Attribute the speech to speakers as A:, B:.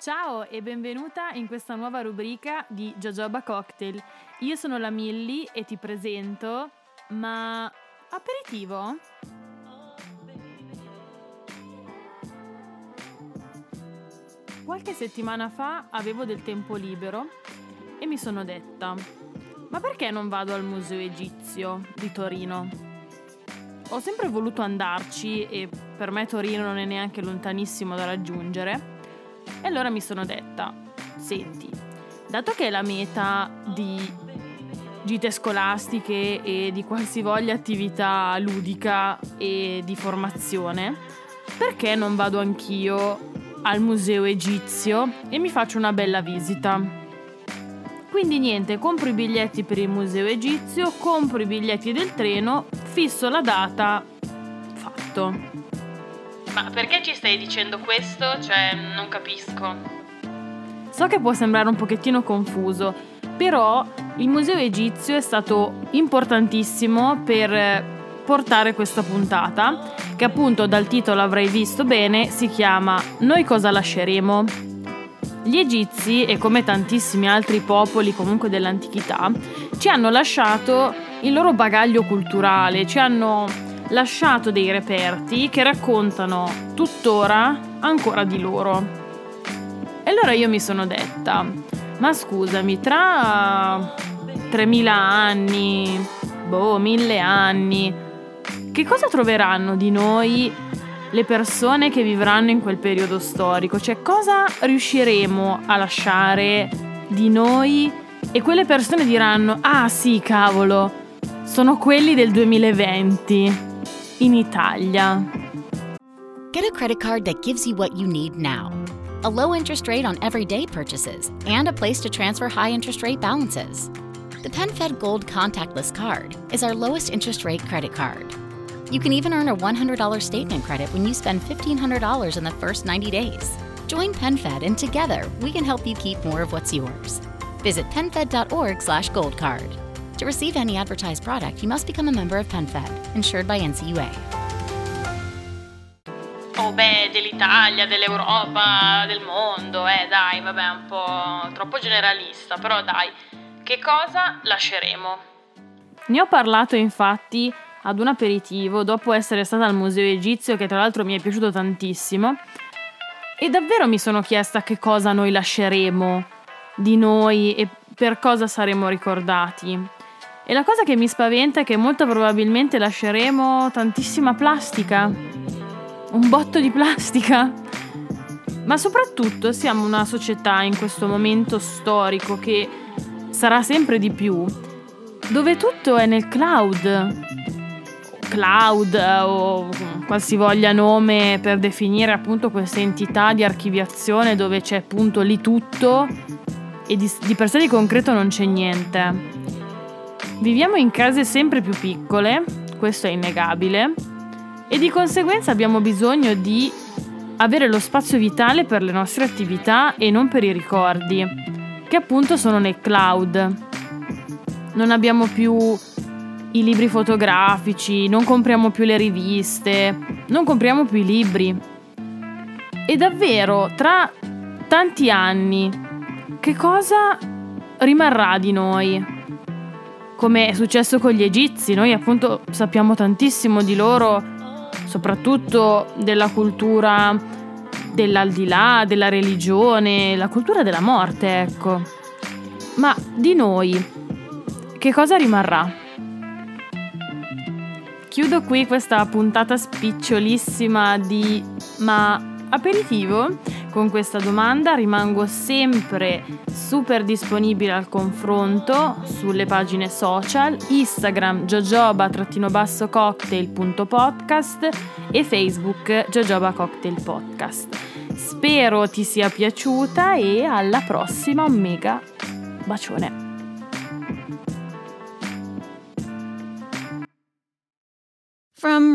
A: Ciao e benvenuta in questa nuova rubrica di Jojoba Cocktail. Io sono la Millie e ti presento, ma aperitivo? Qualche settimana fa avevo del tempo libero e mi sono detta, ma perché non vado al Museo Egizio di Torino? Ho sempre voluto andarci e per me Torino non è neanche lontanissimo da raggiungere e allora mi sono detta, senti, dato che la meta di gite scolastiche e di qualsivoglia attività ludica e di formazione, perché non vado anch'io al museo egizio e mi faccio una bella visita? Quindi niente, compro i biglietti per il museo egizio, compro i biglietti del treno, fisso la data, fatto. Ma perché ci stai dicendo questo? Cioè, non capisco. So che può sembrare un pochettino confuso, però il Museo Egizio è stato importantissimo per portare questa puntata, che appunto dal titolo avrai visto bene, si chiama Noi cosa lasceremo? Gli egizi, e come tantissimi altri popoli comunque dell'antichità, ci hanno lasciato il loro bagaglio culturale, ci hanno lasciato dei reperti che raccontano tuttora ancora di loro. E allora io mi sono detta, ma scusami, tra 3000 anni, boh, 1000 anni, che cosa troveranno di noi le persone che vivranno in quel periodo storico? Cioè, cosa riusciremo a lasciare di noi? E quelle persone diranno, ah sì, cavolo, sono quelli del 2020 in Italia.
B: Get a credit card that gives you what you need now. A low interest rate on everyday purchases and a place to transfer high interest rate balances. The PenFed Gold Contactless Card is our lowest interest rate credit card. You can even earn a $100 statement credit when you spend $1,500 in the first 90 days. Join PenFed and together we can help you keep more of what's yours. Visit penfed.org/goldcard. To receive any advertised product, you must become a member of PenFed, insured by NCUA.
A: Oh beh, dell'Italia, dell'Europa, del mondo, eh dai, vabbè, un po' troppo generalista, però dai, che cosa lasceremo? Ne ho parlato infatti ad un aperitivo dopo essere stata al Museo Egizio, che tra l'altro mi è piaciuto tantissimo, e davvero mi sono chiesta che cosa noi lasceremo di noi e per cosa saremo ricordati. E la cosa che mi spaventa è che molto probabilmente lasceremo tantissima plastica. Un botto di plastica. Ma soprattutto siamo una società in questo momento storico che sarà sempre di più, dove tutto è nel cloud. Cloud o qualsivoglia nome per definire appunto questa entità di archiviazione dove c'è appunto lì tutto e di, di per sé di concreto non c'è niente. Viviamo in case sempre più piccole, questo è innegabile, e di conseguenza abbiamo bisogno di avere lo spazio vitale per le nostre attività e non per i ricordi, che appunto sono nel cloud. Non abbiamo più i libri fotografici, non compriamo più le riviste, non compriamo più i libri. E davvero, tra tanti anni, che cosa rimarrà di noi? Come è successo con gli egizi, noi appunto sappiamo tantissimo di loro, soprattutto della cultura dell'aldilà, della religione, la cultura della morte, ecco. Ma di noi, che cosa rimarrà? Chiudo qui questa puntata spicciolissima di Ma aperitivo con questa domanda rimango sempre super disponibile al confronto sulle pagine social Instagram jojoba-cocktail.podcast e Facebook jojoba cocktail podcast. Spero ti sia piaciuta e alla prossima un mega bacione.